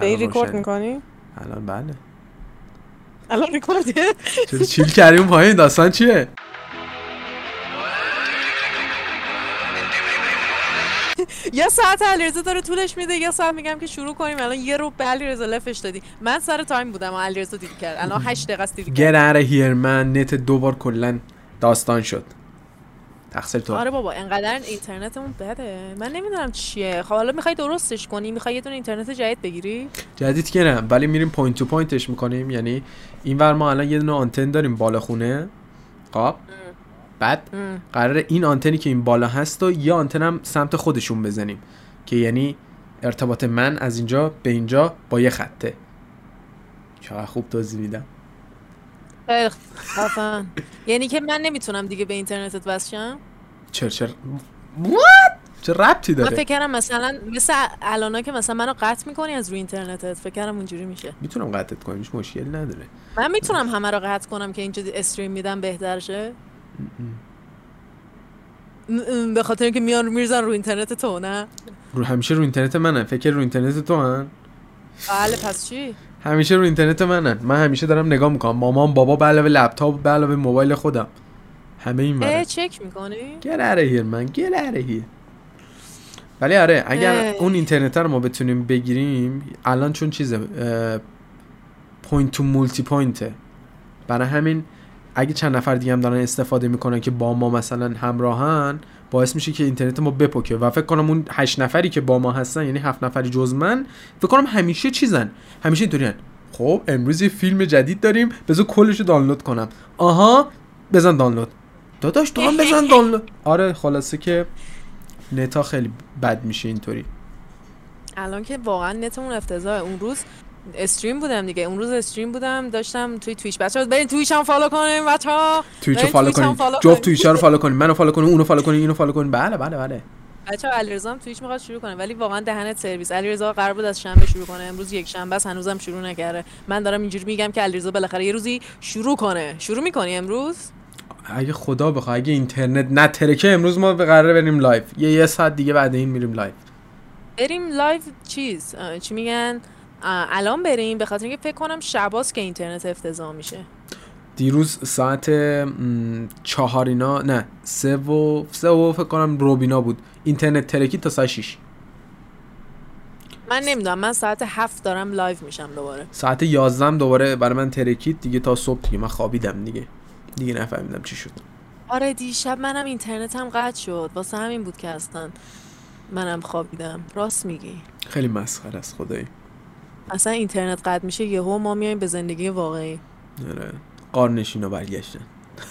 به این الان ریکورد. می‌کنی؟ الان بله. الان ریکوردیه؟ چرا chill کردیم پایین؟ داستان چیه؟ یه ساعت علیرضا داره طولش میده یه ساعت میگم که شروع کنیم. الان یه ربعه علیرضا لفتش دادی. من سر time بودم و علیرضا delay کرد. الان 8 دقیقه است delay کرد. Get out of here من نت دوبار کلا داستان شد. تقصیر تو. آره بابا انقدر اینترنتمون بده. من نمی‌دونم چیه. خب حالا می‌خوای درستش کنی می‌خوای یه دونه اینترنت جدید بگیری؟ جدید که نه ولی میریم point to point ش می‌کنیم. یعنی اینور ما الان یه دونه آنتن داریم بالا خونه. خب؟ بعد ام. قراره این آنتنی که این بالا هست و یه آنتن هم سمت خودشون بزنیم. که یعنی ارتباط من از اینجا به اینجا با یه خطه. چقدر خوب توضیح میدم. خیلی. خفن. یعنی که من نمی‌تونم دیگه به اینترنتت وصل شم؟ چر چر What؟ چه ربطی من داره؟ فکر کردم مثلا مثل الانا که مثلا منو قطع می‌کنی از روی اینترنتت. فکر کردم اونجوری میشه. می‌تونم قطعت کنم هیچ مشکل نداره. من می‌تونم همه رو قطع کنم که اینجا استریم میدم بهتر شه. به خاطر اینکه میان میرزن رو اینترنت تو نه؟ رو همیشه رو اینترنت منن. فکر رو اینترنت تو هن. بله پس چی؟ همیشه رو اینترنت منن. من همیشه دارم نگاه می‌کنم. مامان بابا به علاوه لپتاپ به علاوه موبایل خودم. همه این اه چک می‌کنی؟ Get out of here من Get out of here. ولی آره اگر اه. اون اینترنت رو ما بتونیم بگیریم الان چون چیزه point to multipoint ه برای همین اگه چند نفر دیگه هم دارن استفاده می‌کنن که با ما مثلا همراهن باعث میشه که اینترنت ما بپکه و فکر کنم اون هشت نفری که با ما هستن یعنی هفت نفری جز من فکر کنم همیشه چیزن. همیشه اینطوری خب امروز یه فیلم جدید داریم بذار کلش رو دانلود کنم. آها بزن دانلود. داداش تو هم بزن دانلود. آره خلاصه که نتا خیلی بد میشه اینطوری. الان که واقعا نتمون افتضاحه. اون روز stream بودم دیگه. اون روز stream بودم داشتم توی Twitch. بچه‌ها برین Twitch هم follow کنیم بچه‌ها. follow Twitch هم کنین follow جفت کنین. Twitch ا رو follow کنین. منو follow کنین اونو follow کنین اینو follow کنین. بله بله بله. بچه علیرضا هم Twitch می‌خواد شروع کنه ولی واقعا دهنت سرویس. علیرضا قرار بود از شنبه شروع کنه. امروز یک شنبه است هنوزم شروع نکرده. من دارم اینجوری میگم که علیرضا بالاخره یه روزی شروع کنه. شروع می‌کنی امروز؟ اگه خدا بخواد اگه اینترنت نترکه امروز ما به قراره بریم live. یه یه ساعت دیگه بعد این میریم live. بریم live چیز؟ چی میگن؟ الان بریم به خاطر اینکه فکر کنم شباست که اینترنت افتضاح میشه. دیروز ساعت چهار اینا نه سه و سه و فکر کنم ربع اینا بود. اینترنت ترکی تا ساعت 6 من نمی‌دونم من ساعت هفت دارم live میشم دوباره. ساعت 11 هم دوباره برای من ترکید دیگه تا صبح دیگه. من خوابیدم دیگه. دیگه نفهمیدم چی شد. آره دیشب منم اینترنتم قطع شد. واسه همین بود که اصلا منم خوابیدم. راست میگی. خیلی مسخره است خدایی. اصلا اینترنت قطع میشه یهو ما میایم به زندگی واقعی. آره. قارنشینا برگشتن.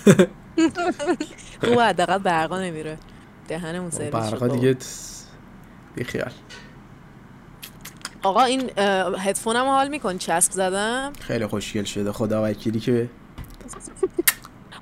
خوب حداقل برقا نمیره. دهنمون سرویس شد برقا. دیگه بی خیال. آقا این هدفونم حال میکن؟ چسب زدم. خیلی خوشگل شده. خدا وکیلی که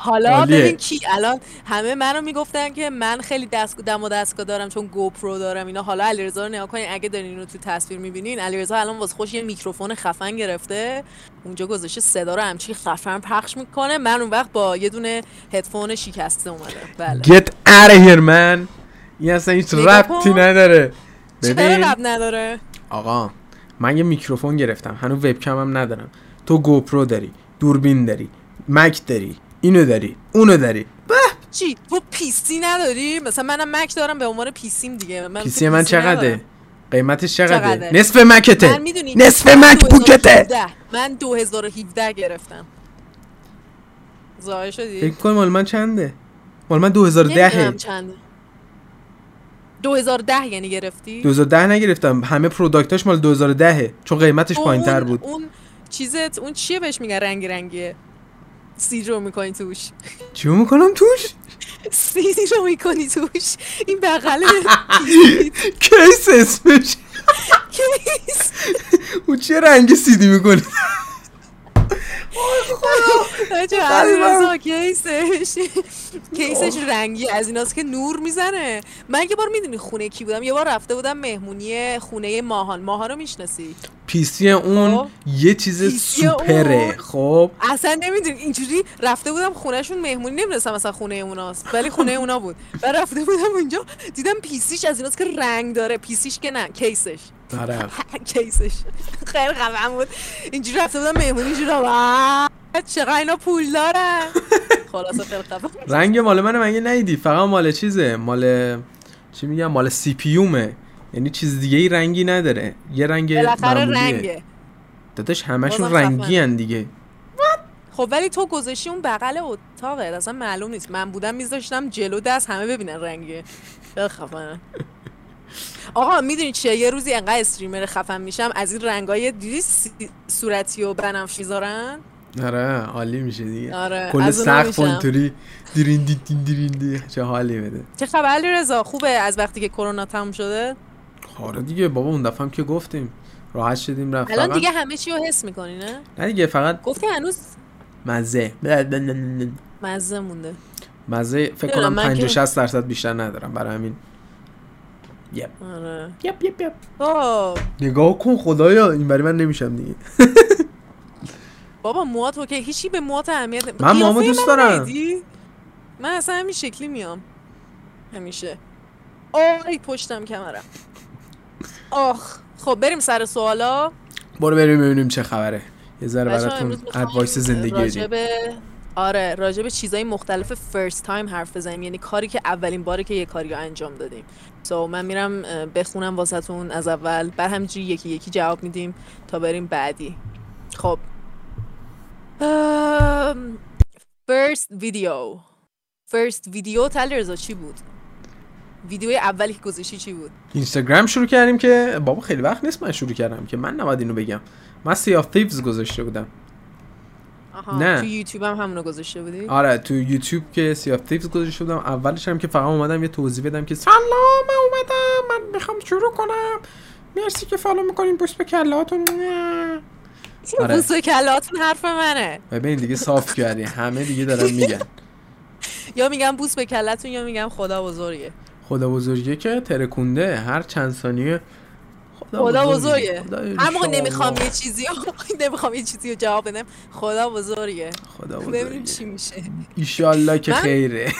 حالا عالیه. ببین کی الان همه منو می‌گفتن که من خیلی دست دم و دستگاه دارم چون گوپرو دارم اینا. حالا علیرضا رو نگاه کنین اگه دارین اینو تو تصویر می‌بینین علیرضا الان واسه خوش یه میکروفون خفن گرفته. اونجا گذاشته صدا رو همچی خفن پخش می‌کنه. من اون وقت با یه دونه هدفون شکسته اومدم. بله. Get out of here man. این اصلا هیچ ربطی. نداره. چرا ببین. ربط نداره؟ آقا من یه میکروفون گرفتم. هنوز وبکم هم ندارم. تو GoPro داری دوربین داری Mac داری. اینو داری اونو داری. چی؟ تو PC نداری؟ مثلا منم Mac دارم به عنوان PC یم دیگه. من PC من چقدره. قیمتش چقدره؟ نصف Mac ته من نصف MacBook ته. 2017 من 2017 گرفتم. ظاهر شدی؟ فکر کن مال من چنده؟ مال من 2010 نمی‌دونم چنده. 2010 یعنی گرفتی؟ 2010 نگرفتم. همه پروداکتاش مال 2010 چون قیمتش تو پایین تر بود. اون چیزت اون چیه بهش میگن رنگی رنگیه سیج رو می‌کنی توش. چیو می‌کنم توش؟ سیج رو می‌کنی توش. این بغل کیس اسمش. کیس. او چه رنگ سیدی می‌کنی بچه علیرضا case ش. case ش رنگی از ایناست که نور می‌زنه. من یه بار می‌دونی خونه کی بودم؟ یه بار رفته بودم مهمونی خونه ماهان. ماهان رو می‌شناسی؟ PC اون خب. یه چیز سوپره. خب. اصلا نمی‌دونی اینجوری رفته بودم خونهشون مهمونی نمی‌دونستم مثلا خونه اوناست ولی خونه اونا بود. و رفته بودم اونجا دیدم PC ش از ایناست که رنگ داره PC ش که نه case ش. آره. case ش. خیلی خفن بود. اینجوری رفته بودم مهمونی اینجوری واه، چقدر اینا پول دارن؟ خلاصه خیلی خفن. رنگ مال من مگه نیدی فقط مال چیزه مال چی میگم مال سی پیومه یعنی چیز دیگه ای رنگی نداره. یه رنگ. رنگه. داداش همشون رنگی خفن. هن دیگه. خب ولی تو گذاشتی اون بغل اتاقه. اصلا معلوم نیست. من بودم میذاشتم جلو دست همه ببینن رنگیه خیلی خفنه. آقا می‌دونی چیه؟ یه روزی انقدر استریمر خفن میشم. از این رنگای دیدی صورتی و بنفش می‌ذارن؟ آره عالی میشه دیگه. آره کل سقف. اونطوری دیریندی دین دیریندی چه حالی بده. چه خبر علی رضا خوبه؟ از وقتی که کرونا تموم شده؟ آره دیگه بابا اون دفعه هم که گفتیم. راحت شدیم رفت. الان فقط دیگه همه چی رو حس می‌کنی نه؟ نه دیگه فقط گفتی هنوز مزه. مزه مونده. مزه فکر کنم من 50 که- 60 درصد بیشتر ندارم برای همین. yep. آره. yep yep yep. خب نگاه کن خدایا این برای من نمیشم دیگه. بابا موهات okay. هیچی به موهات اهمیت من قیافه دوست دارم. من اصلا همین شکلی میام. همیشه. آی پشتم کمرم. آخ خب بریم سر سوالا. برو بریم ببینیم چه خبره. یه ذره براتون advice زندگی به آره راجع به چیزای مختلف first time حرف بزنیم. یعنی کاری که اولین باره که یه کاری رو انجام دادیم. so من میرم بخونم واسهتون از اول. بعد همینجوری یکی یکی جواب میدیم تا بریم بعدی. خب. first video first video علیرضا چی بود؟ ویدیوی اولی که گذاشتی چی بود؟ اینستاگرام شروع کردیم که بابا خیلی وقت نیست من شروع کردم که من نباید اینو بگم. من سیاه تیوز گذاشته بودم. آها نه. تو یوتیوب هم همونو گذاشته بودی؟ آره تو یوتیوب که سیاه تیوز گذاشته بودم. اولش هم که فقط اومدم یه توضیح بدم که سلام من اومدم. من می‌خوام شروع کنم. مرسی که follow می‌کنین. بوس به کلاتون آره. بوس به کلاتون حرف منه. ببین دیگه صاف کردی. همه دیگه دارن میگن. یا میگم بوس به کلتون یا میگم خدا بزرگه. خدا بزرگه که ترکونده هر چند ثانیه خدا بزرگه. خدا هر موقع انشالله. نمی‌خوام یه چیزی نمی‌خوام یه چیزی رو جواب بدم. خدا بزرگه. خدا ببینیم بزرگه. چی میشه. ایشالله که من- خیره.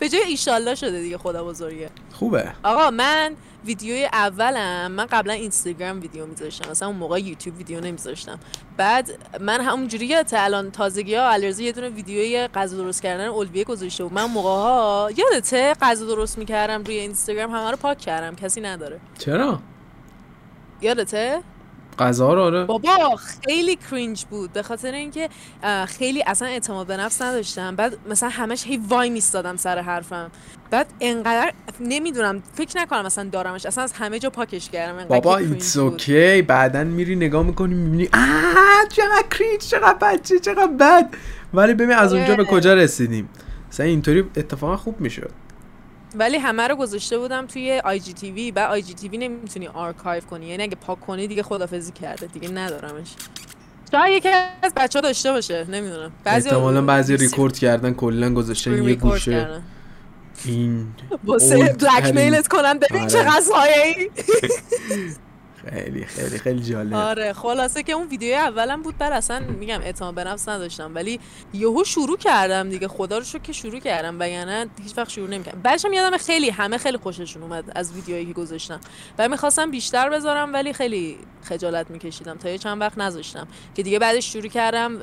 به جای ایشالله شده دیگه خدا بزرگه. خوبه. آقا من ویدیوی اولم من قبلا اینستاگرام ویدیو میذاشتم مثلا اون موقع یوتیوب ویدیو نمیذاشتم. بعد من همونجوری یادته الان تازگی ها الرزی یه دونه ویدیوی غذا درست کردن اولویه گذاشته بود. من موقع ها یادته غذا درست می‌کردم روی اینستاگرام همه رو پاک کردم کسی نداره. چرا؟ یادته؟ غذا رو آره. بابا خیلی cringe بود. به خاطر اینکه خیلی اصلا اعتماد به نفس نداشتم. بعد مثلا همش هی وای میستادم سر حرفم. بعد انقدر نمی‌دونم فکر نکنم مثلا دارمش. اصلا از همه جا پاکش کردم. بابا It's. Okay بعدا میری نگاه می‌کنی می‌بینی آه چقدر cringe چقدر بد چه چقدر بد. ولی ببین از اونجا به آره. کجا رسیدیم؟ مثلا اینطوری اتفاقا خوب می‌شد. ولی همه رو گذاشته بودم توی IGTV بعد IGTV نمی‌تونی آرکایو کنی. یعنی اگه پاک کنی دیگه خدافزی کرده دیگه ندارمش. شاید یکی از بچه ها داشته باشه نمی‌دونم. بعضی احتمالا بعضی ریکورد کردن کلا گذاشتن یه گوشه. کردن. این old blackmail ت کنم ببین آره. چقدر سایه خیلی خیلی خیلی جالب. آره خلاصه که اون ویدیو اولم بود بر اصلا میگم اعتماد به نفس نداشتم ولی یهو شروع کردم دیگه خدا رو شکر که شروع کردم وگرنه هیچ وقت شروع نمی‌کردم. بعدش هم یادم خیلی همه خیلی خوششون اومد از ویدیویی که گذاشتم. و می‌خواستم بیشتر بذارم ولی خیلی خجالت میکشیدم. تا یه چند وقت نذاشتم. که دیگه بعدش شروع کردم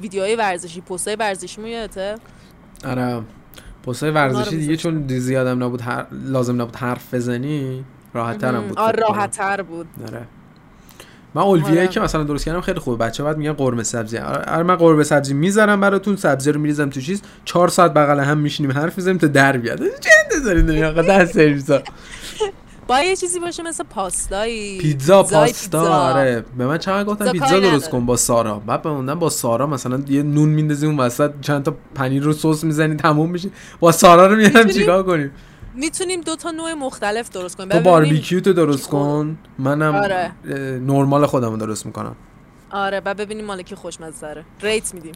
ویدیوهای ورزشی پستای ورزشی میادته آره. پستای ورزشی دیگه. چون زیادم نبود هر... لازم نبود حرف بزنی راحت ترم بود آره. راحت تر بود. آره. من اولویه‌ای آره. که مثلا درست کردم خیلی خوبه. بچه بعد میگن قرمه سبزی. آره آره، من قرمه سبزی می‌ذارم براتون. سبزی رو میریزم تو چیز. چهار ساعت بغل هم میشینیم حرف می‌زنیم تا در بیاد. چه انتظاری داری آقا ده سرویسا با یه چیزی باشه مثل پاستایی. پیتزا پاستا. آره. به من چقدر گفتن پیتزا درست. کن با سارا. بعد به با سارا مثلا یه نون میندازی اون وسط. چند تا پنیر رو سس می‌زنی تموم میشه. با سارا رو میارم چیکار کنیم؟ می‌تونیم دو تا نوع مختلف درست کنیم. تو باربیکیو تو درست. کن منم آره. نرمال خودم رو درست می‌کنم. آره بعد ببینیم مال کی خوشمزه rate میدیم.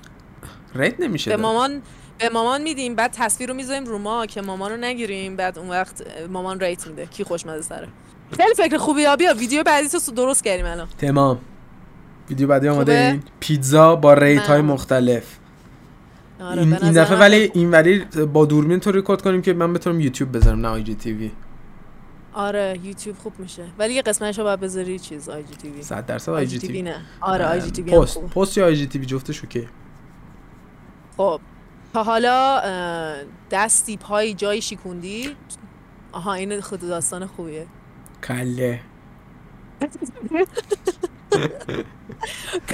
rate نمیشه به. مامان به مامان میدیم بعد تصویر رو می‌ذاریم رو ما که مامان رو نگیریم. بعد اون وقت مامان rate میده کی خوشمزه سره خیلی فکر خوبی. ها بیا ویدیو بعدی تو درست کردیم الان. تمام. ویدیو بعدی آماده؟ این پیتزا با rate های. مختلف. آره این, این دفعه ولی اینوری با دوربین تو ریکورد کنیم که من بتونم یوتیوب بذارم نه IGTV آره یوتیوب خوب میشه. ولی یه قسمتش رو باید بذاری چیز IGTV 100 درصد IGTV نه. آره IGTV پست پست یا آی جی تیوی جفتش okay. خب تا حالا دستی پای جایی شیکوندی. آها این خود داستان خوبیه. کله.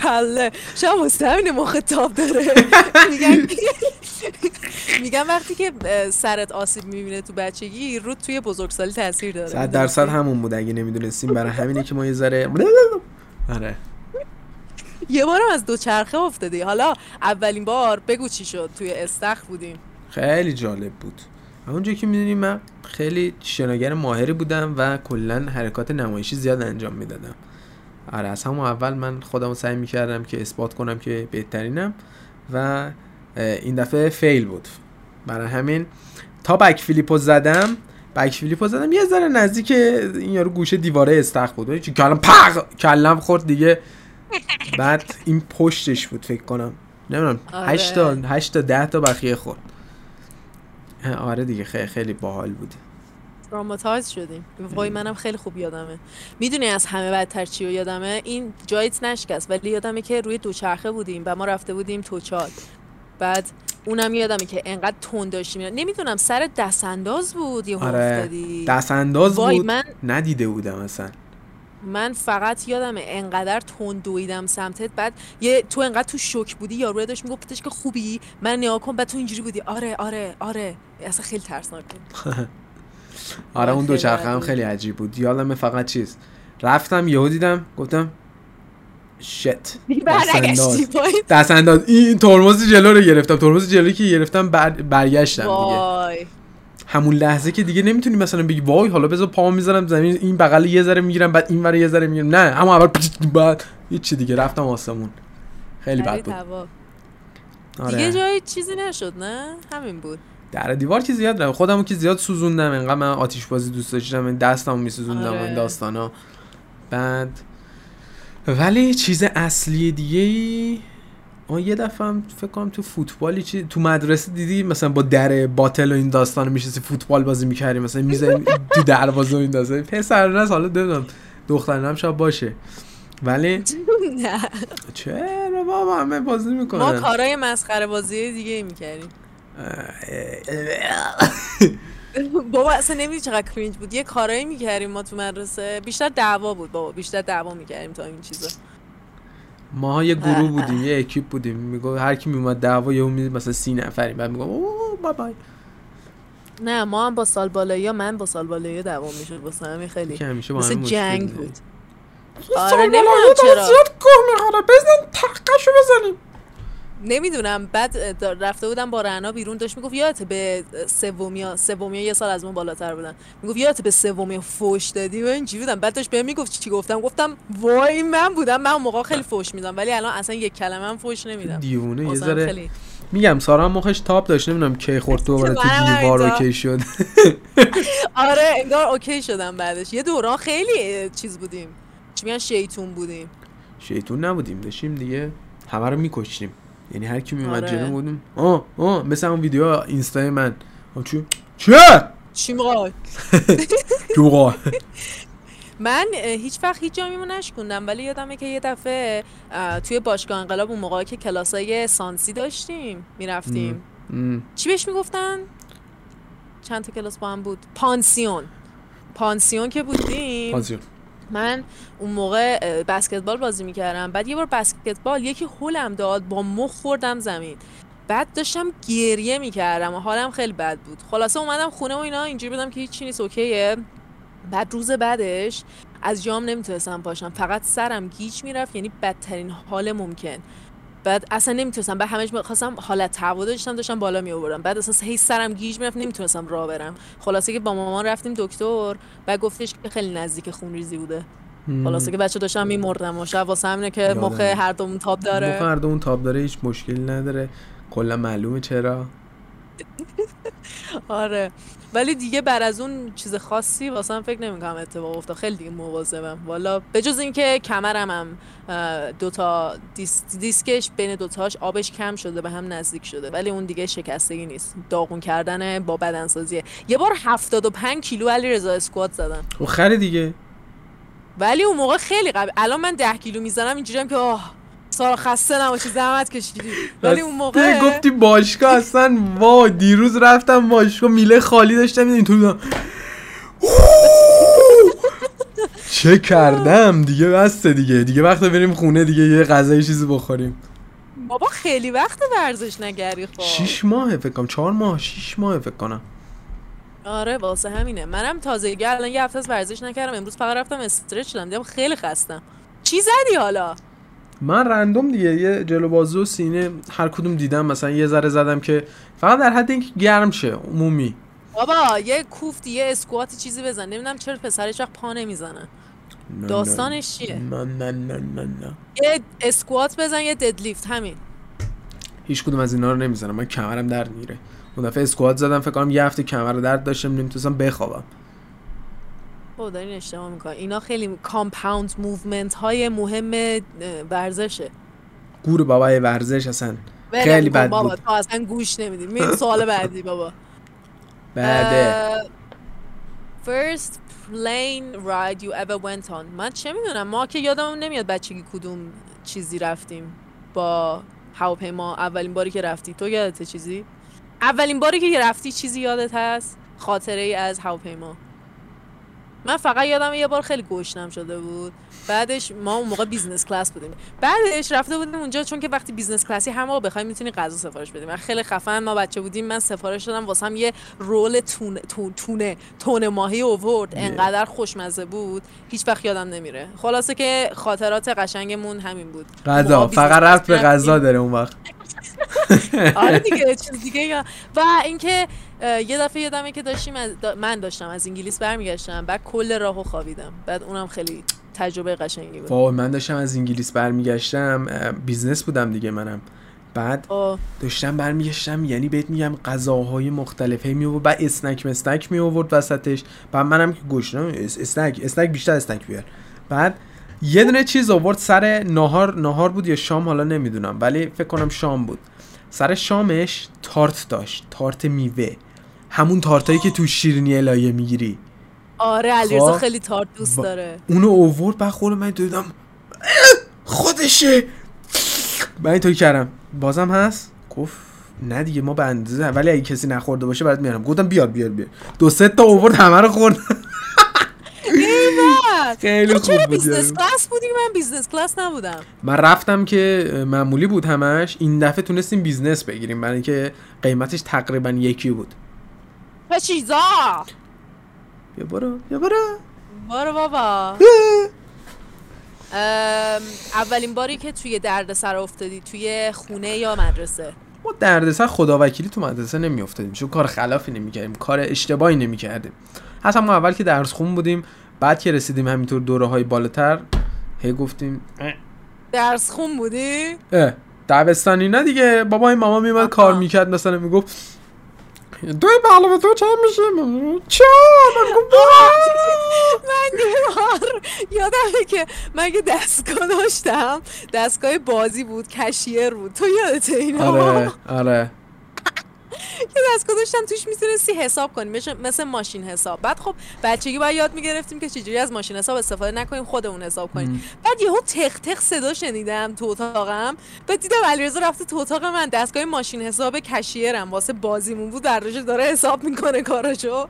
کله. شما واسه همین مخ تاب داره. میگن میگن وقتی که سرت آسیب می‌بینه تو بچگی رو توی بزرگسالی تاثیر داره. 100 درصد همون بود اگه نمی‌دونستیم. برای همینه که ما یه ذره آره. یه بارم از دوچرخه افتادی. حالا اولین بار بگو چی شد. توی استخر بودیم. خیلی جالب بود. اونجا که می‌دونیم من خیلی شناگر ماهری بودم و کلا حرکات نمایشی زیاد انجام می‌دادم. آره از همون اول من خودم سعی می‌کردم که اثبات کنم که بهترینم و این دفعه فیل بود. برای همین تا بک فلیپو زدم بک فلیپو زدم یه ذره نزدیک این یارو گوشه دیواره استخ بود. چون کلم پق کلم خورد دیگه. بعد این پشتش بود فکر کنم. نمی‌دونم آره. 8 تا 8 تا 10 تا بخیه خورد. آره دیگه خیلی خیلی باحال بود تراماتایز شدیم. وای منم خیلی خوب یادمه. می‌دونی از همه بدتر چی رو یادمه؟ این جایت نشکست ولی یادمه که روی دوچرخه بودیم و ما رفته بودیم توچال بعد اونم یادمه که انقدر تند داشتیم. نمی‌دونم سر دست انداز بود یه آره افتادی؟ دست انداز بود. من ندیده بودم اصلا. من فقط یادمه انقدر تند دویدم سمتت. بعد یه تو انقدر تو شوک بودی یارو داشت میگفتش که خوبی؟ من نگاه کن بعد تو اینجوری بودی. آره آره آره. اصلا خیلی ترسناک بود. آره اون دوچرخه هم. خیلی عجیب بود. یادمه فقط چیز. رفتم یهو دیدم گفتم شت دست انداز. این ترمز جلو رو گرفتم. ترمز جلویی که گرفتم بر... برگشتم دیگه. وای. همون لحظه که دیگه نمی‌تونی مثلا بگی وای حالا بذار پامو می‌ذارم زمین این بغل یه ذره می‌گیرم بعد این ور یه ذره می‌گیرم. نه اما اول بعد هیچی دیگه. رفتم آسمون. خیلی بد بود. آره. دیگه جایی چیزی نشد نه؟ همین بود. در دیوار که زیاد رم خودمو که زیاد سوزوندم. انقدر من آتیش بازی دوست داشتم این دستمو میسوزوندم آره. این داستانا. بعد ولی چیز اصلی دیگه ای آه یه دفعه هم فکر کنم تو فوتبالی چی تو مدرسه دیدی مثلا با در باتل و این داستان میشستی فوتبال بازی می‌کردی مثلا می‌زنی تو دروازه و این داستان. پسر نه حالا نمی‌دونم دخترانه هم شاید باشه. ولی نه. چرا بابا؟ همه بازی ما می‌کنن کارهای مسخره بازی دیگه ای می‌کردیم. بابا اصلا نمی‌دونی چقدر کرینج بود. یه کارایی می‌کردیم ما تو مدرسه. بیشتر دعوا بود بابا. بیشتر دعوا می‌کردیم تا این چیزا. ما یه گروه بودیم یه اکیپ بودیم. میگو هر کی میومد دعوا یهو می مثلا سی نفری. بعد میگم اوه بای بای نه ما هم با سال بالایی من با سال بالایی دعوا می‌شد واسه همین خیلی. همیشه با جنگ. بود. آره، نمی‌دونم چرا. زیاد گوه می‌خوره. بزن تقشو بزنیم. نمی‌دونم. بعد رفته بودم با رعنا بیرون داشت می‌گفت یادت به سومیا سومیا یه سال از ما بالاتر بودن. می‌گفت یادت به سومیا فوش دادی؟ و اینجوری بودم. بعد داشت بهم می‌گفت چی گفتم؟ گفتم وای من بودم. من موقع خیلی فوش میدم ولی الان اصلا یک کلمه هم فوش نمیدم. دیوونه یه ذره خیلی. میگم سارا هم مخش تاب داشت. نمی‌دونم کی خورد دوباره تو دیوار. okay شد. آره انگار okay شدم بعدش. یه دوران خیلی چیز بودیم. چی میگن؟ شیطون بودیم. شیطون نبودیم. داشتیم دیگه همه رو میکشتیم. یعنی هر کی میومد آره. جلو بودیم آه آه مثل اون ویدیو اینستای من. چی؟ چه چی می‌خوای؟ من هیچ وقت هیچ جامیمو نشکوندم ولی یادمه که یه دفعه توی باشگاه انقلاب اون موقعی که کلاسای سانسی داشتیم می‌رفتیم. چی بهش می‌گفتن؟ چند تا کلاس با هم بود؟ پانسیون. پانسیون که بودیم. پانسیون. من اون موقع بسکتبال بازی می‌کردم. بعد یه بار بسکتبال یکی هولم داد با مخ خوردم زمین. بعد داشتم گریه می‌کردم و حالم خیلی بد بود. خلاصه اومدم خونه و اینا اینجوری بودم که هیچی نیست اوکیه. بعد روز بعدش از جام نمی‌تونستم پاشم. فقط سرم گیج می‌رفت یعنی بدترین حال ممکن. بعد اصلا نمی‌تونستم. بعد همش خواستم حالت تعود داشتم داشتم بالا می آوردم بعد اصلا هی سرم گیج می‌رفت نمی‌تونستم راه برم. خلاصه که با مامان رفتیم دکتر. و گفتش که خیلی نزدیک خونریزی بوده. خلاصه که بچه داشتم میمردم و شب واسه همینه که مخ هر دومون تاب داره. مخ هر دومون تاب داره هیچ مشکلی نداره. کلا معلومه چرا. آره. ولی دیگه بر از اون چیز خاصی واسه فکر نمی‌کنم اتفاق افتاد. خیلی دیگه مواظبم. والا به جز اینکه کمرم هم دوتا دیس دیسکش بین دوتاش آبش کم شده به هم نزدیک شده. ولی اون دیگه شکستگی نیست. داغون کردن با بدنسازیه. یه بار 75 کیلو علی رضا اسکوات زدم. خب خری دیگه. ولی اون موقع خیلی قبل الان من 10 کیلو می‌زنم اینجوریام که آه. سارا خسته نباشی زحمت کشیدی. ولی اون موقع گفتی باشگاه اصلا وا دیروز رفتم باشگاه میله خالی داشتم اینطوری بودم. چه کردم؟ دیگه بسته دیگه. دیگه وقت بریم خونه دیگه یه غذای چیزی بخوریم. بابا خیلی وقت ورزش نگری خب. شیش ماه فکر کنم. چهار ماه شیش ماه فکر کنم. آره واسه همینه. منم تازگی الان یه هفته از ورزش نکردم. امروز فقط رفتم استرچ کردم خیلی خستم. چی زدی حالا؟ من رندوم دیگه یه جلو بازو و سینه هر کدوم دیدم مثلا یه ذره زدم که فقط در حد اینکه گرم شه عمومی. بابا یه کوفت یه اسکوات چیزی بزن. نمی‌دونم چرا پسرش وقت پا نمی‌زنه. داستانش چیه؟ نه نه نه نه نه. یه اسکوات بزن یه ددلیفت همین. هیچ کدوم از اینا رو نمی‌زنم. من کمرم درد میره اون دفعه اسکوات زدم فکر کنم یه هفته کمر درد داشتم نمی‌تونستم بخوابم. او دارین اشتباه می‌کنه اینا خیلی compound movement های مهم ورزشه. گور بابای ورزش اصلا خیلی بد بابا بود. تو اصلا گوش نمیدی. می سوال بعدی بابا. بعده first plane ride you ever went on. من چه می‌دونم؟ ما که یادم نمیاد بچگی کدوم چیزی رفتیم با هواپیما. اولین باری که رفتی. تو یادته چیزی؟ اولین باری که رفتی چیزی یادت هست؟ خاطره ای از هواپیما. من فقط یادم یه بار خیلی گشنم شده بود. بعدش ما اون موقع business class بودیم. بعدش رفته بودیم اونجا چون که وقتی business class ی همه بخوای می‌تونی غذا سفارش بدیم من خیلی خفن ما بچه بودیم من سفارش دادم واسم یه رول تونه تونه تون ماهی اوورد انقدر خوشمزه بود. هیچ وقت یادم نمیره. خلاصه که خاطرات قشنگمون همین بود. غذا. فقط رفت به غذا داره اون وقت. آره دیگه چیز دیگه و اینکه یه دفعه یادمه که داشتیم از من داشتم از انگلیس برمیگشتم بعد کل راهو خوابیدم. بعد اونم خیلی تجربه قشنگی بود. وای من داشتم از انگلیس برمیگشتم. business بودم دیگه منم. بعد آه. داشتم برمیگشتم یعنی بهت میگم غذاهای مختلفه می آورد بعد snack مسنک می آورد وسطش. بعد منم که گشنم snack snack بیشتر snack بیار. بعد یه دونه چیز آورد سر نهار نهار بود یا شام حالا نمی‌دونم ولی فکر کنم شام بود. سر شامش تارت داشت تارت میوه. همون تارتایی که تو شیرینی الهیه می‌گیری. آره علیرضا خیلی تارت دوست داره. اونو اوورد بعد خود من دیدم خودشه. من اینطوری کردم. بازم هست؟ گفت نه دیگه ما به اندازه ولی اگه کسی نخورده باشه برات میارم. گفتم بیار بیار بیار. دو سه تا اوورد همه رو خورد. خیلی خوب بود business class بودی؟ من business class نبودم. من رفتم که معمولی بود همش. این دفعه تونستیم business بگیریم. برای اینکه قیمتش تقریبا یکی بود. چه چیزا بیا برو بیا برو برو بابا. اولین باری که توی دردسر افتادی توی خونه یا مدرسه؟ ما دردسر خداوکیلی تو مدرسه نمی افتادیم چون کار خلافی نمی کردیم کار اشتباهی نمی کردیم اصلا ما اول که درس خون بودیم بعد که رسیدیم همینطور دوره های بالاتر هی گفتیم درس خون بودی؟ اه دبستانی نه دیگه؟ بابا این ماما میمد کار می‌کرد مثلا می‌گفت دوی به تو چند میشه چه من دیوار یادمه که من یه دستگاه داشتم دستگاه بازی بود کشیر بود تو یادته اینا آره آره یه دستگاه داشتم توش می‌تونستی حساب کنی. مثل ماشین حساب. بعد خب بچگی باید یاد می‌گرفتیم که چجوری از ماشین حساب استفاده نکنیم خودمون حساب کنیم. بعد یهو تق تق صدا شنیدم تو اتاقم. بعد دیدم علیرضا رفته تو اتاق من. دستگاه ماشین حساب کشیرم. واسه بازیمون بود. در داره حساب می‌کنه کاراشو.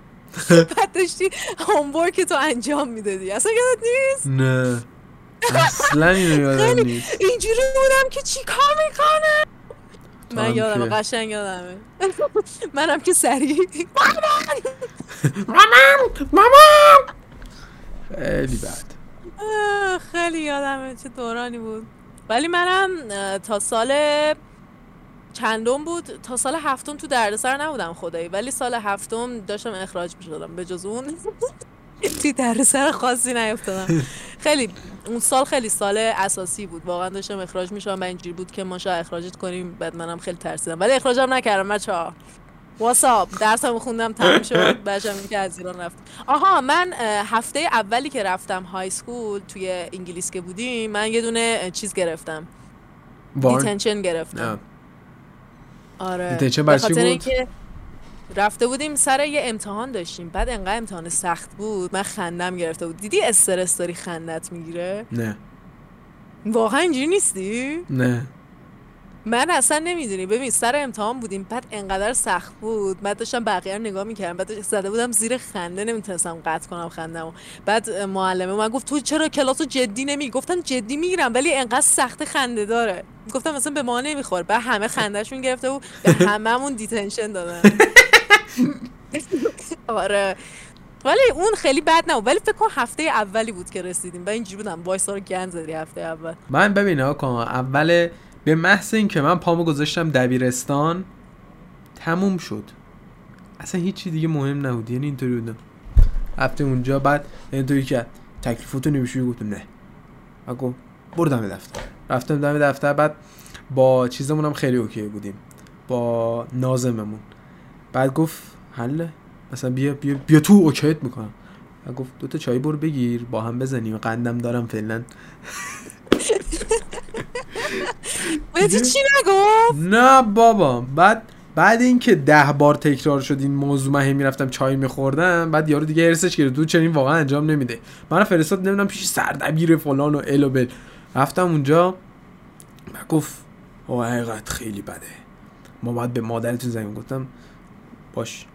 بعد داشتی هومورک تو انجام می‌دادی. اصلا یادت نیست؟ نه. اصلا اینو یادم نیست. اینجوری بودم که چی کار می‌کنه؟ من یادم قشنگ یادمه. منم که سریع. مامان! مامان! خیلی بد. خیلی یادمه چه دورانی بود. ولی منم تا سال چندم بود. تا سال هفتم تو دردسر نبودم خدایی. ولی سال هفتم داشتم اخراج می شدم به جز اون. توی دردسر خاصی نیفتادم. خیلی اون سال خیلی سال اساسی بود. واقعا داشتم اخراج میشدم و اینجوری بود که ما شاید اخراجت کنیم بعد منم خیلی ترسیدم. ولی اخراجم نکردم بچه ها. وایسادم درسم خوندم تموم شد. بچم که از ایران رفت. آها من هفته اولی که رفتم high school توی انگلیس که بودیم من یه دونه چیز گرفتم. detention گرفتم. آره. detention برای چی بود؟ رفته بودیم سر یه امتحان داشتیم. بعد انقدر امتحان سخت بود من خندم گرفته بود. دیدی استرس داری خندت می‌گیره؟ نه. واقعا اینجوری نیستی؟ نه. من اصلا نمی‌دونی. ببین سر امتحان بودیم. بعد انقدر سخت بود. بعد داشتم بقیه رو نگاه می‌کردم. بعد زده بودم زیر خنده. نمی‌تونستم قطع کنم خندم بعد معلمه من گفت تو چرا کلاسو جدی نمی گفتم جدی می‌گیرم ولی انقدر سخت خنده داره. گفتم مثلا به ما نمی‌خوره. بعد همه خندهشون گرفته بود. به هممون دیتنشن دادن. آره. ولی اون خیلی بد نبود. ولی فکر کنم هفته اولی بود که رسیدیم. و اینجوری بودم. وایسا رو گند زدی هفته اول. من ببین آقا اول به محض که من پامو گذاشتم دبیرستان تموم شد. اصلا هیچی دیگه مهم نبود. یعنی اینطوری بودم هفته اونجا بعد اینطوری که تکلیفاتو نمی‌شوی گفتم نه. اگه برو دم دفتر. رفتم دم دفتر. بعد با چیزمونم خیلی اوکی بودیم. با نازممون. بعد گفت حله؟ مثلا بیا بیا بیا تو اوکیت می‌کنم گفت دو تا چای برو بگیر با هم بزنیم. قندم دارم فعلا. بهتی چی نگفت؟ نه بابا. بعد بعد اینکه ده بار تکرار شد این موضوع من می‌رفتم چای میخوردم بعد یارو دیگه ارسش گرفت. دو چنین واقعا انجام نمیده. من فرستاد نمی‌دونم پیش سردبیر فلان و ال و بل. رفتم اونجا. و گفت او حقیقت خیلی بده. ما باید به مادرتون زنگ گفتم باش.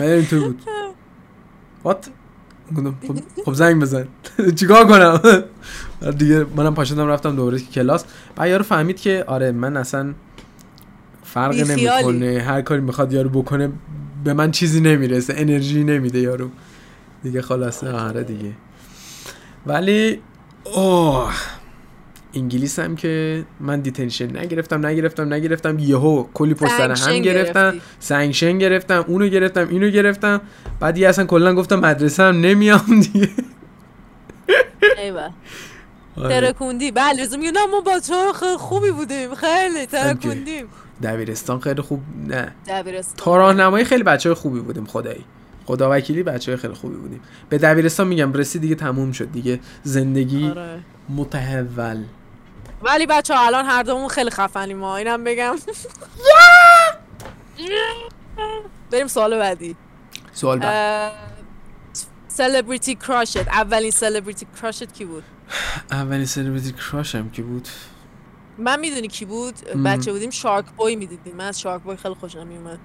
اینطور بود وات خب, خب زنگ بزن چیکار کنم دیگه منم پاشدم رفتم دوباره کلاس بعد یارو فهمید که آره من اصلا فرق نمی‌کنه هر کاری می‌خواد یارو بکنه به من چیزی نمی‌رسه انرژی نمیده یارو دیگه خلاصه آره دیگه ولی اوه انگلیس هم که من detention نگرفتم نگرفتم نگرفتم. یهو کلی پست هم گرفتم sanction گرفتم اونو گرفتم اینو گرفتم. بعد یه اصلا کلا گفتم مدرسه هم نمیام دیگه. ایوه. آره. ترکوندی. بله لازم میگه نه ما بچه خوبی بودیم. خیلی ترکوندیم. دبیرستان خیلی خوب نه. دبیرستان. تا راهنمایی خیلی بچه خوبی بودیم خدایی. خدا وکیلی بچه خیلی خوبی بودیم. به دبیرستان میگم رسید دیگه تموم شد دیگه. زندگی آره. متحول. ولی بچه ها الان هر دومون خیلی خفنیم ما. اینم بگم. بریم سوال بعدی. سوال بعد. سلبریتی کراشت اولین سلبریتی کراشت کی بود؟ اولین سلبریتی کراشم کی بود؟ من می‌دونی کی بود؟ بچه بودیم Shark Boy می‌دیدیم. من از Shark Boy خیلی خوشم میومد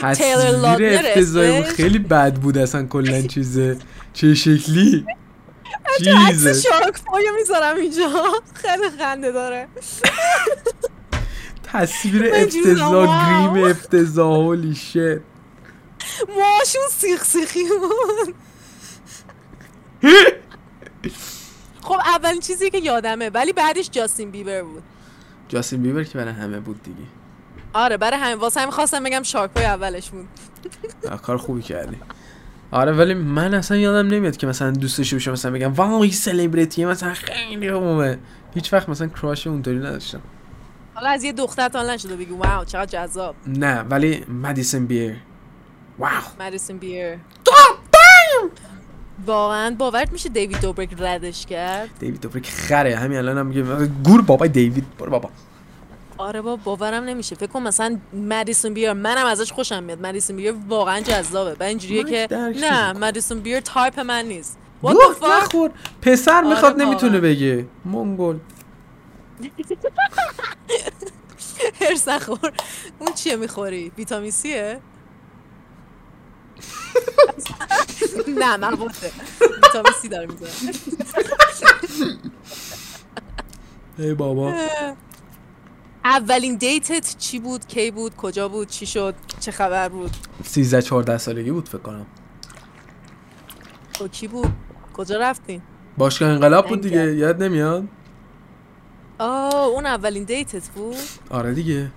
تصویر افتضاحی خیلی بد بود اصلا کلا چیزه. چه شکلی؟ عکس Shark Boy و می‌ذارم اینجا. خیلی خنده داره. تصویر افتضاح گریم افتضاح holy shit موهاشون سیخ سیخی بود. خب اولین چیزی که یادمه ولی بعدش جاستین بیبر بود. جاستین بیبر که برای همه بود دیگه. آره برای همه واسه همین خواستم بگم شارک پای اولش بود. کار خوبی کردی. آره ولی من اصلا یادم نمیاد که مثلا دوست داشته باشم مثلا بگم واو این سلبریتیه مثلا خیلی خوبه. هیچ وقت مثلا کراش اونطوری نداشتم. حالا از یه دختر تا نشده بگی واو چقدر جذاب. نه ولی مدیسن بیر واو. مدیسن بیر واقعا باورت میشه دیوید دوبریک ردش کرد؟ دیوید دوبریک خره. همین الان هم میگه گور بابای دیوید برو بابا. آره با باورم نمیشه. فکر کنم مثلا مدیسون بیر منم ازش خوشم میاد. مدیسون بیر واقعا جذابه. و اینجوریه که نه مدیسون بیر تایپ من نیست. نخور. پسر می‌خواد آره نمی‌تونه بگه. مونگول حرص نخور. اون چیه می‌خوری؟ ویتامین C ئه نه من بوده ویتامین سی داره می‌زنه ای بابا. اولین دیتت چی بود؟ کی بود؟ کجا بود؟ چی شد؟ چه خبر بود؟ 13 14 سالگی بود فکر کنم. با کی بود؟ کجا رفتین؟ باشگاه انقلاب بود دیگه یاد نمیاد؟ آه اون اولین دیتت بود؟ آره دیگه.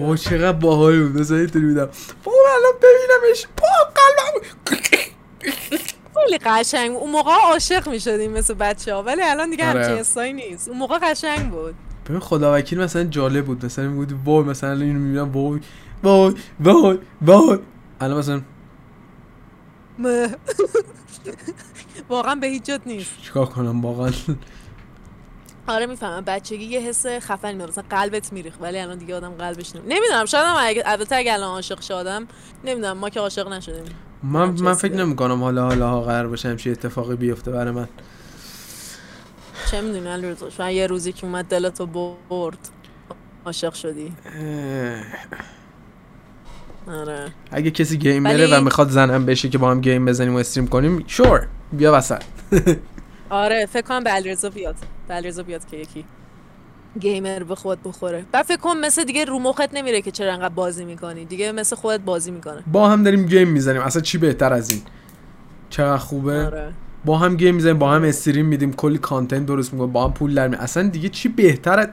با چقدر باحال بود. مثلا اینطوری بودم بابا الان ببینمش. پا قلبم. خیلی قشنگ. بود. اون موقع عاشق می‌شدیم مثل بچه ها ولی الان دیگه آره. همچین نیست. اون موقع قشنگ بود. ببین خدا وکیل مثلا جالب بود مثلا بود وای مثلا اینو می‌بینم وای وای وای وای. الان مثلا. واقعا به هیچ جد نیست. چیکار کنم واقعا. آره می‌فهمم بچگی یه حس خفنی داره مثلا قلبت میریخ ولی الان دیگه آدم قلبش نمی. نمی‌دونم شاید هم اگه البته اگه الان عاشق شدم نمی‌دونم ما که عاشق نشدیم. من من فکر؟ نمی کنم حالا حالا ها قرار باشه همچین اتفاقی بیفته برای من. چه می‌دونی علیرضا شاید یه روزی که اومد دلتو برد عاشق شدی. آره. اگه کسی گیمره ولی- و می‌خواد زنم بشه که با هم گیم بزنیم و استریم کنیم شور بیا وسط. آره فکر کنم به علیرضا بیاد. به علیرضا بیاد که یکی gamer به خود بخوره. بعد فکر کنم مثل دیگه رو مخت نمیره که چرا انقدر بازی می‌کنی. دیگه مثل خودت بازی می‌کنه. با هم داریم game می‌زنیم. اصلا چی بهتر از این؟ چقدر خوبه؟ آره. با هم game می‌زنیم با هم stream میدیم کلی content درست می‌کنیم با هم پول در میاریم. اصلا دیگه چی بهتر از-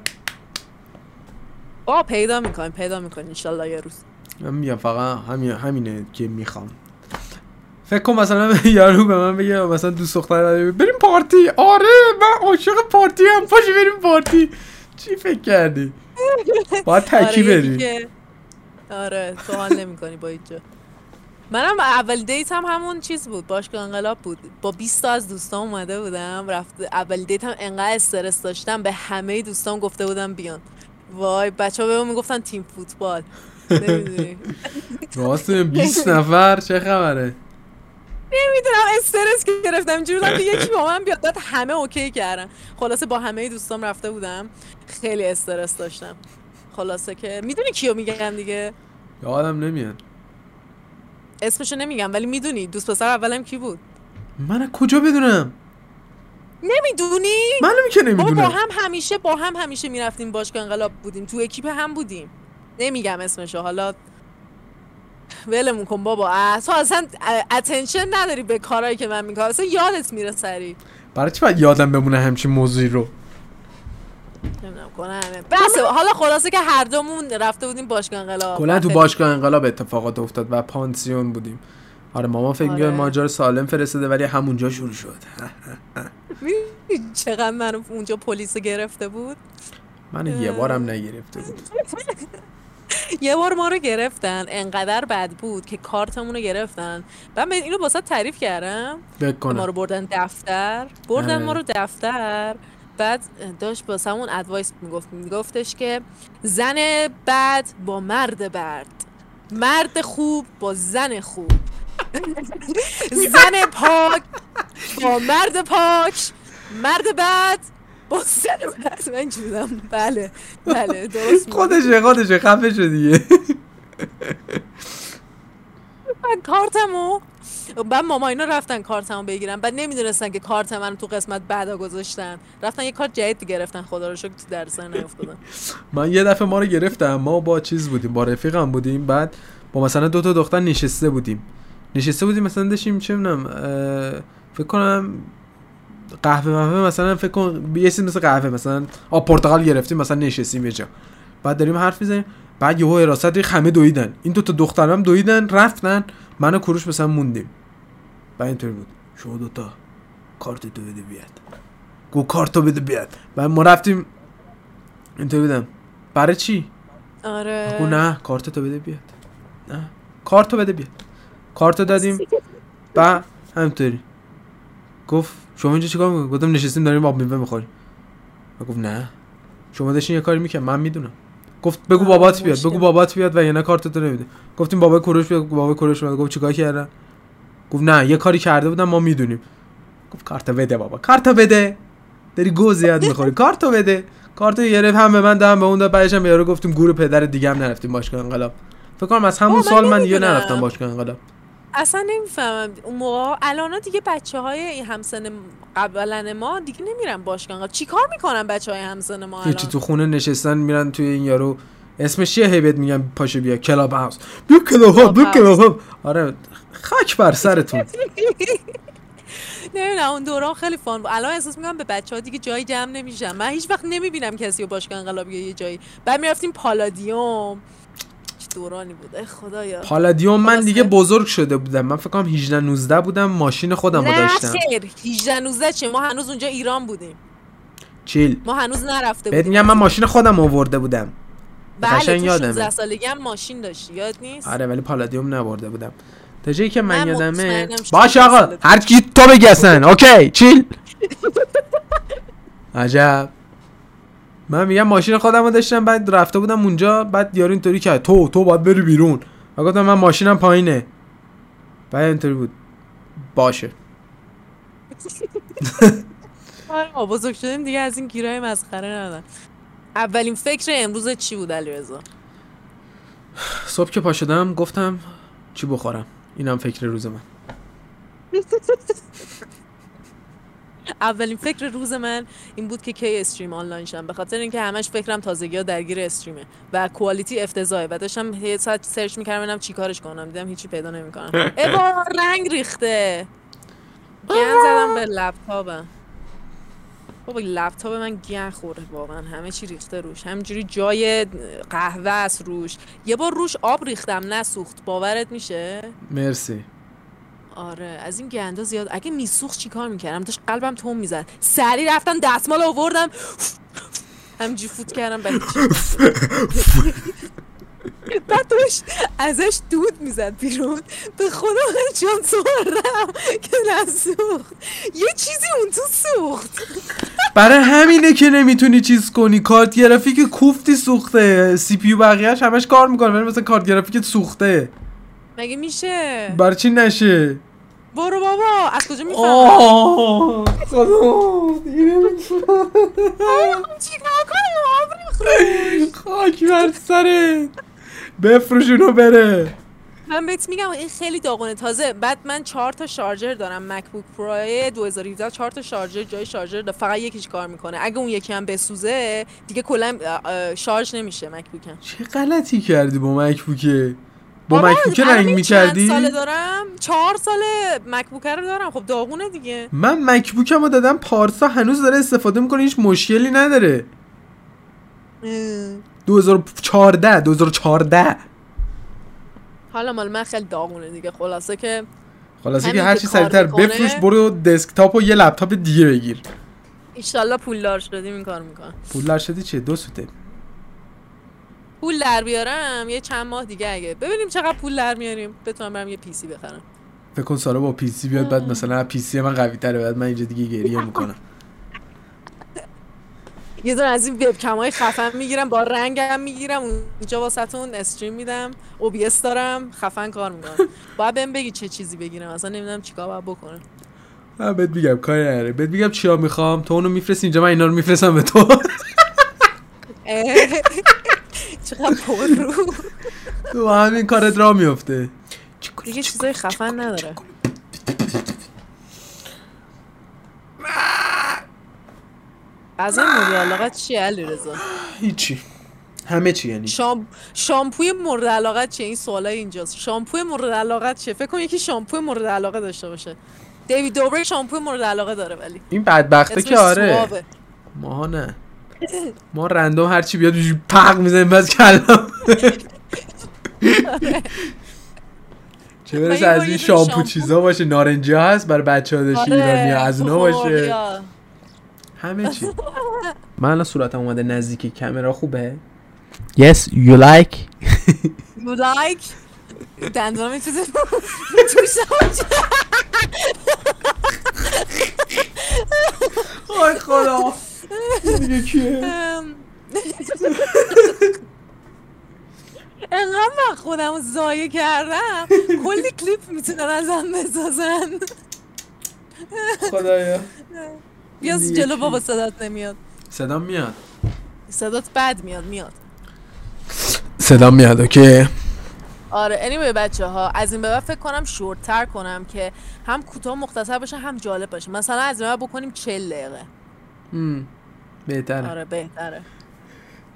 آه پیدا می‌کنیم پیدا می‌کنیم انشالله یه روز. من میگم فقط همین همینه که می‌خوام. فکر کن مثلا یارو به من بگه مثلا دوست دختر بریم پارتی. آره من عاشق پارتی هم پاشو بریم پارتی. چی فکر کردی؟ باید تکی آره، یکی بری. که- آره تو حال نمی‌کنی با اینجا. منم اول دیت هم همون چیز بود. باشگاه انقلاب بود. با 20 تا از دوستان اومده بودم. رفت اول دیت هم انقدر استرس داشتم. به همه دوستان گفته بودم بیان. وای بچه ها به من می‌گفتن تیم فوتبال. راست 20 نفر چه خبره؟ نمی‌دونم. استرس گرفتم. اینجوری بودم که یکی با من بیاد. بعد همه okay کردن. خلاصه با همه دوستام رفته بودم. خیلی استرس داشتم. خلاصه که می‌دونی کیو میگم دیگه؟ یادم نمیاد. اسمشو نمیگم ولی می‌دونی. دوست پسر اولم کی بود؟ من از کجا بدونم؟ نمی‌دونی؟ معلومه که بابا با نمی‌دونم هم همیشه با هم همیشه می‌رفتیم باشگاه انقلاب بودیم. تو اکیپ هم بودیم. نمیگم اسمشو. حالا ولمون کن بابا. تو اصلا اتنشن نداری به کارهایی که من می‌کنم. اصلا یادت میره سری. برای چی باید یادم بمونه همچین موضوعی رو؟ نمی‌دونم بس حالا خلاصه که هر دومون رفته بودیم باشگاه انقلاب. کلا تو باشگاه انقلاب اتفاقات افتاد و پانسیون بودیم. آره ماما فکر آره. ماجرا سالم فرستاده ولی همونجا شروع شد. چقدر منو اونجا پلیس گرفته بود؟ من یه بارم نگرفته بود. یه بار ما رو گرفتن. انقدر بد بود که کارتمون رو گرفتن. من به اینو واسه تعریف کردم. ما رو بردن دفتر. بردن آره. ما رو دفتر. بعد داشت واسه همون ادوایس می‌گفت میگفتش که زن بد با مرد برد. مرد خوب با زن خوب. زن پاک با مرد پاک مرد بد با زن بد. من بودم. بله بله درست. خودشه خودشه خفه شد دیگه. من کارتمو. بعد ماما اینا رفتن کارتمو بگیرن. بعد نمی‌دونستن که کارت من تو قسمت بعدا گذاشتن. رفتن یه کارت جدید گرفتن. خدا رو شکر تو درس نیافتادم من یه دفعه ما رو گرفتم ما با چیز بودیم. با رفیقم بودیم. بعد با مثلا دو تا دختر نشسته بودیم. نشسته بودیم مثلا داشتیم چه می‌دونم فکر کنم قهوه مهوه مثلا فکر کن یه مثل قهوه مثلا آب پرتقال گرفتیم مثلا نشستیم یه جا. بعد داریم حرف می‌زنیم. بعد یهو حراست ریخ همه دویدن. این دو تا دخترم دویدن رفتن. من و کوروش مثلا موندیم. بعد اینطوری بود. شما دوتا کارت تو بده بیاد. گو کارتو بده بیاد. بعد ما رفتیم. اینطوری بودم. برای چی؟ آره. گو نه کارتو بده بیاد. نه کارتو بده بیاد. کارتو دادیم. و همینطوری. گفت شما اینجا چیکار می‌کنید گفتم نشستیم داریم آب میوه می‌خوریم. و گفت نه. شما داشتین یه کاری می‌کنم من می‌دونم. گفت بگو بابات بیاد. بگو بابات بیاد و یه نه کارتو نمیده گفتیم بابا کوروش بیاد بابا کوروش اومد گفت چیکار کردن؟ گفت نه یه کاری کرده بودم ما می‌دونیم. گفت کارتو بده بابا کارتو بده. داری گه زیاد می‌خوری. کارتو بده. کارتو گرفت هم به من داد هم به اون داد. بعدش هم یارو گفتیم گور پدر دیگه هم نرفتیم باشگاه انقلاب. فکر کنم از همون سال من دیگه نمی‌دونم. نرفتم باشگاه انقلاب. اصلا نمی‌فهمم. اون موقع الان دیگه بچه های همسن قبلا ما دیگه نمیرن باشگاه. انقلاب چیکار می‌کنن بچه های همسن ما الان؟ تو خونه نشستن میرن توی این یارو اسمش چیه؟ هیبت میگم پاشو بیا Clubhouse. بیا Clubhouse بیا Clubhouse. آره خاک بر سرتون. نمی‌دونم اون دوران خیلی فان بود. الان احساس می‌کنم به بچه ها دیگه جایی جمع نمیشم من هیچ وقت نمی‌بینم کسی رو باشگاه انقلابی یه جایی. بعد می‌رفتیم پالادیوم. دورانی بود. ای خدایا. پالادیوم من. دیگه بزرگ شده بودم. من فکر کنم 18 19 بودم ماشین خودم رو نه داشتم. خیر. 18 19 چه؟ ما هنوز اونجا ایران بودیم. چیل. ما هنوز نرفته بودیم. میگم من ماشین خودم آورده بودم. بله تو یادمه. 16 سالگی هم ماشین داشتی. یاد نیست؟ آره ولی پالادیوم نبرده بودم. تا جایی که من من یادمه. باش 16 آقا. هر کی تو بگسن اوکی چیل. عجب. من میگم ماشین خودم رو داشتم بعد رفته بودم اونجا بعد یارو اینطوری کرد تو تو باید بری بیرون. و گفتم من ماشینم پایینه. بعد اینطوری بود. باشه. آره ما بزرگ شدیم دیگه از این گیرای مسخره ندارم اولین فکر امروز چی بود علیرضا؟ صبح که پا شدم گفتم چی بخورم. اینم فکر روز من. اولین فکر روز من این بود که کی استریم آنلاین شم به خاطر اینکه همش فکرم تازگی ها درگیر استریمه و کوالیتی افتضاحه. و داشتم یه ساعت سرچ می‌کردم ببینم چیکارش کنم. دیدم هیچی پیدا نمی‌کنم. ای بابا رنگ ریخته. گن زدم به لپتاپم بابا لپتاپ من گن خورده واقعا. همه چی ریخته روش. همینجوری جای قهوه است روش. یه بار روش آب ریختم نسوخت. باورت میشه؟ مرسی. آره از این گندا زیاد. اگه میسوخت چیکار می‌کردم؟ داشت قلبم تون می‌زد. سریع رفتم دستمال آوردم. همینجوری فوت کردم بعد بعد داشت ازش دود می‌زد بیرون. به خدا من جان سوردم که نسوخت. یه چیزی اون تو سوخت. برای همینه که نمی‌تونی چیز کنی. کارت گرافیک کوفتی سوخته. CPU بقیه‌اش همش کار می‌کنه. ولی مثلا کارت گرافیک سوخته. مگه میشه؟ برای چی نشه؟ برو بابا از کجا می‌فهمم آه. خدا دیگه نمی‌تونم. چیکار کنم خاک بر سرت. بفروش اونو بره. من بهت میگم این خیلی داغونه. تازه بعد من چهار تا شارژر دارم MacBook Pro 2017 چهار تا شارژر جای شارژر داره. فقط یکیش کار می‌کنه. اگه اون یکی هم بسوزه دیگه کلا شارژ نمیشه مکبوکم. چه غلطی کردی با مکبوکه؟ با بابا، مکبوک رنگ این چند می‌کردی ساله دارم؟ چهار ساله مکبوک رو دارم. خب داغونه دیگه. من مکبوکم رو دادم پارسا هنوز داره استفاده می‌کنه هیچ مشکلی نداره. 2014 2014 حالا مال من خیلی داغونه دیگه. خلاصه که خلاصه که هر چی سریعتر. بفروش برو دسکتاپ و یه لپتاپ دیگه بگیر. ایشالله پولدار شدیم این کار می‌کنم. پولدار شدی چه دو سوته. پول در بیارم یه چند ماه دیگه اگه. ببینیم چقدر پول در میاریم. بتونم برم یه PC بخرم. فکر کن سارا با PC بیاد بعد مثلا PC من قوی تره بعد من اینجا دیگه گریه می‌کنم. یه دونه از این وبکم های خفن می‌گیرم با رنگم می‌گیرم. اونجا واسهتون stream میدم OBS دارم خفن کار می‌کنم. باید بهم بگی چه چیزی بگیرم. اصلا نمی‌دونم چیکار باید بکنم. من بهت میگم کاری نداره. بهت میگم چیا می‌خوام. تو اونو میفرستی اینجا من اینا رو میفرستم به تو. چقدر پر رو. تو همین کارت را میفته. دیگه چیزای خفن نداره. از این مورد علاقت چیه علی رضا هیچی. همه چی یعنی. شام... شامپوی مورد علاقت چیه؟ این سوالای اینجاست. شامپوی مورد علاقت چیه؟ فکر کن یکی شامپوی مورد علاقه داشته باشه. دیوید دوبر شامپوی مورد علاقه داره ولی. این بدبخته که آره. سوابه. ما نه. ما رندوم هرچی بیاد پق می‌زنیم بس کلم چه برسه از این شامپو چیزا باشه. نارنجی ها هست برای بچه ها داشتی آره، ایرانی ها از اونا باشه. همه چی. من الان صورتم اومده نزدیک کامرا خوبه؟ Yes you like? You like? دندونم این چیزی توش. آی خدا. دیگه کیه ام. انقدر من خودم رو ضایع کردم. کلی کلیپ می‌تونن ازم بسازن. خدایا. بیا جلو؟ بابا صدات نمیاد. صدا میاد. صدات بد میاد میاد. صدا میاد okay. آره anyway بچه ها از این به بعد فکر کنم شورتر کنم که هم کوتاه مختصر باشه هم جالب باشه. مثلا از این به بعد بکنیم 40 دقیقه. بهتره. آره بهتره.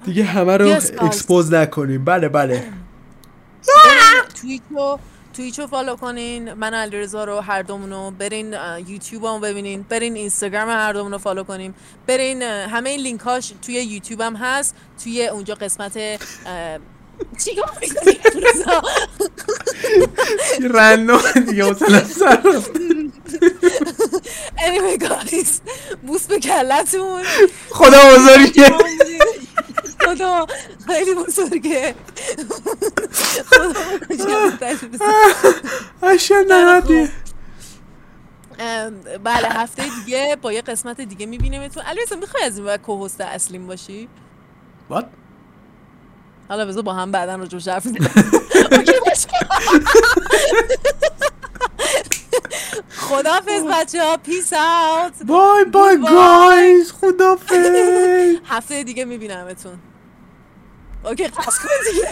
دیگه همه رو. expose نکنیم. بله بله. بریم توییچ رو توییچ رو follow کنین. من علیرضا رو هر دومونو. برین یوتیوب هم ببینین. برین اینستاگرام هر دومونو follow کنیم. برین همه این لینک هاش توی یوتیوب هم هست. توی اونجا قسمت چی رندوم دیگه مثلا سر. anyway guys بوس به کلتون. خدا بزرگه. خدا خیلی بزرگه. خدا بله هفته دیگه با یه قسمت دیگه میبینیمتون. علی می‌خوای از این وقت co-host اصلیم باشی؟ What? حالا بذار با هم بعدا راجبش حرف خدافظ بچه ها peace out bye bye guys خدافظ هفته دیگه میبینمتون. okay قطع کن دیگه.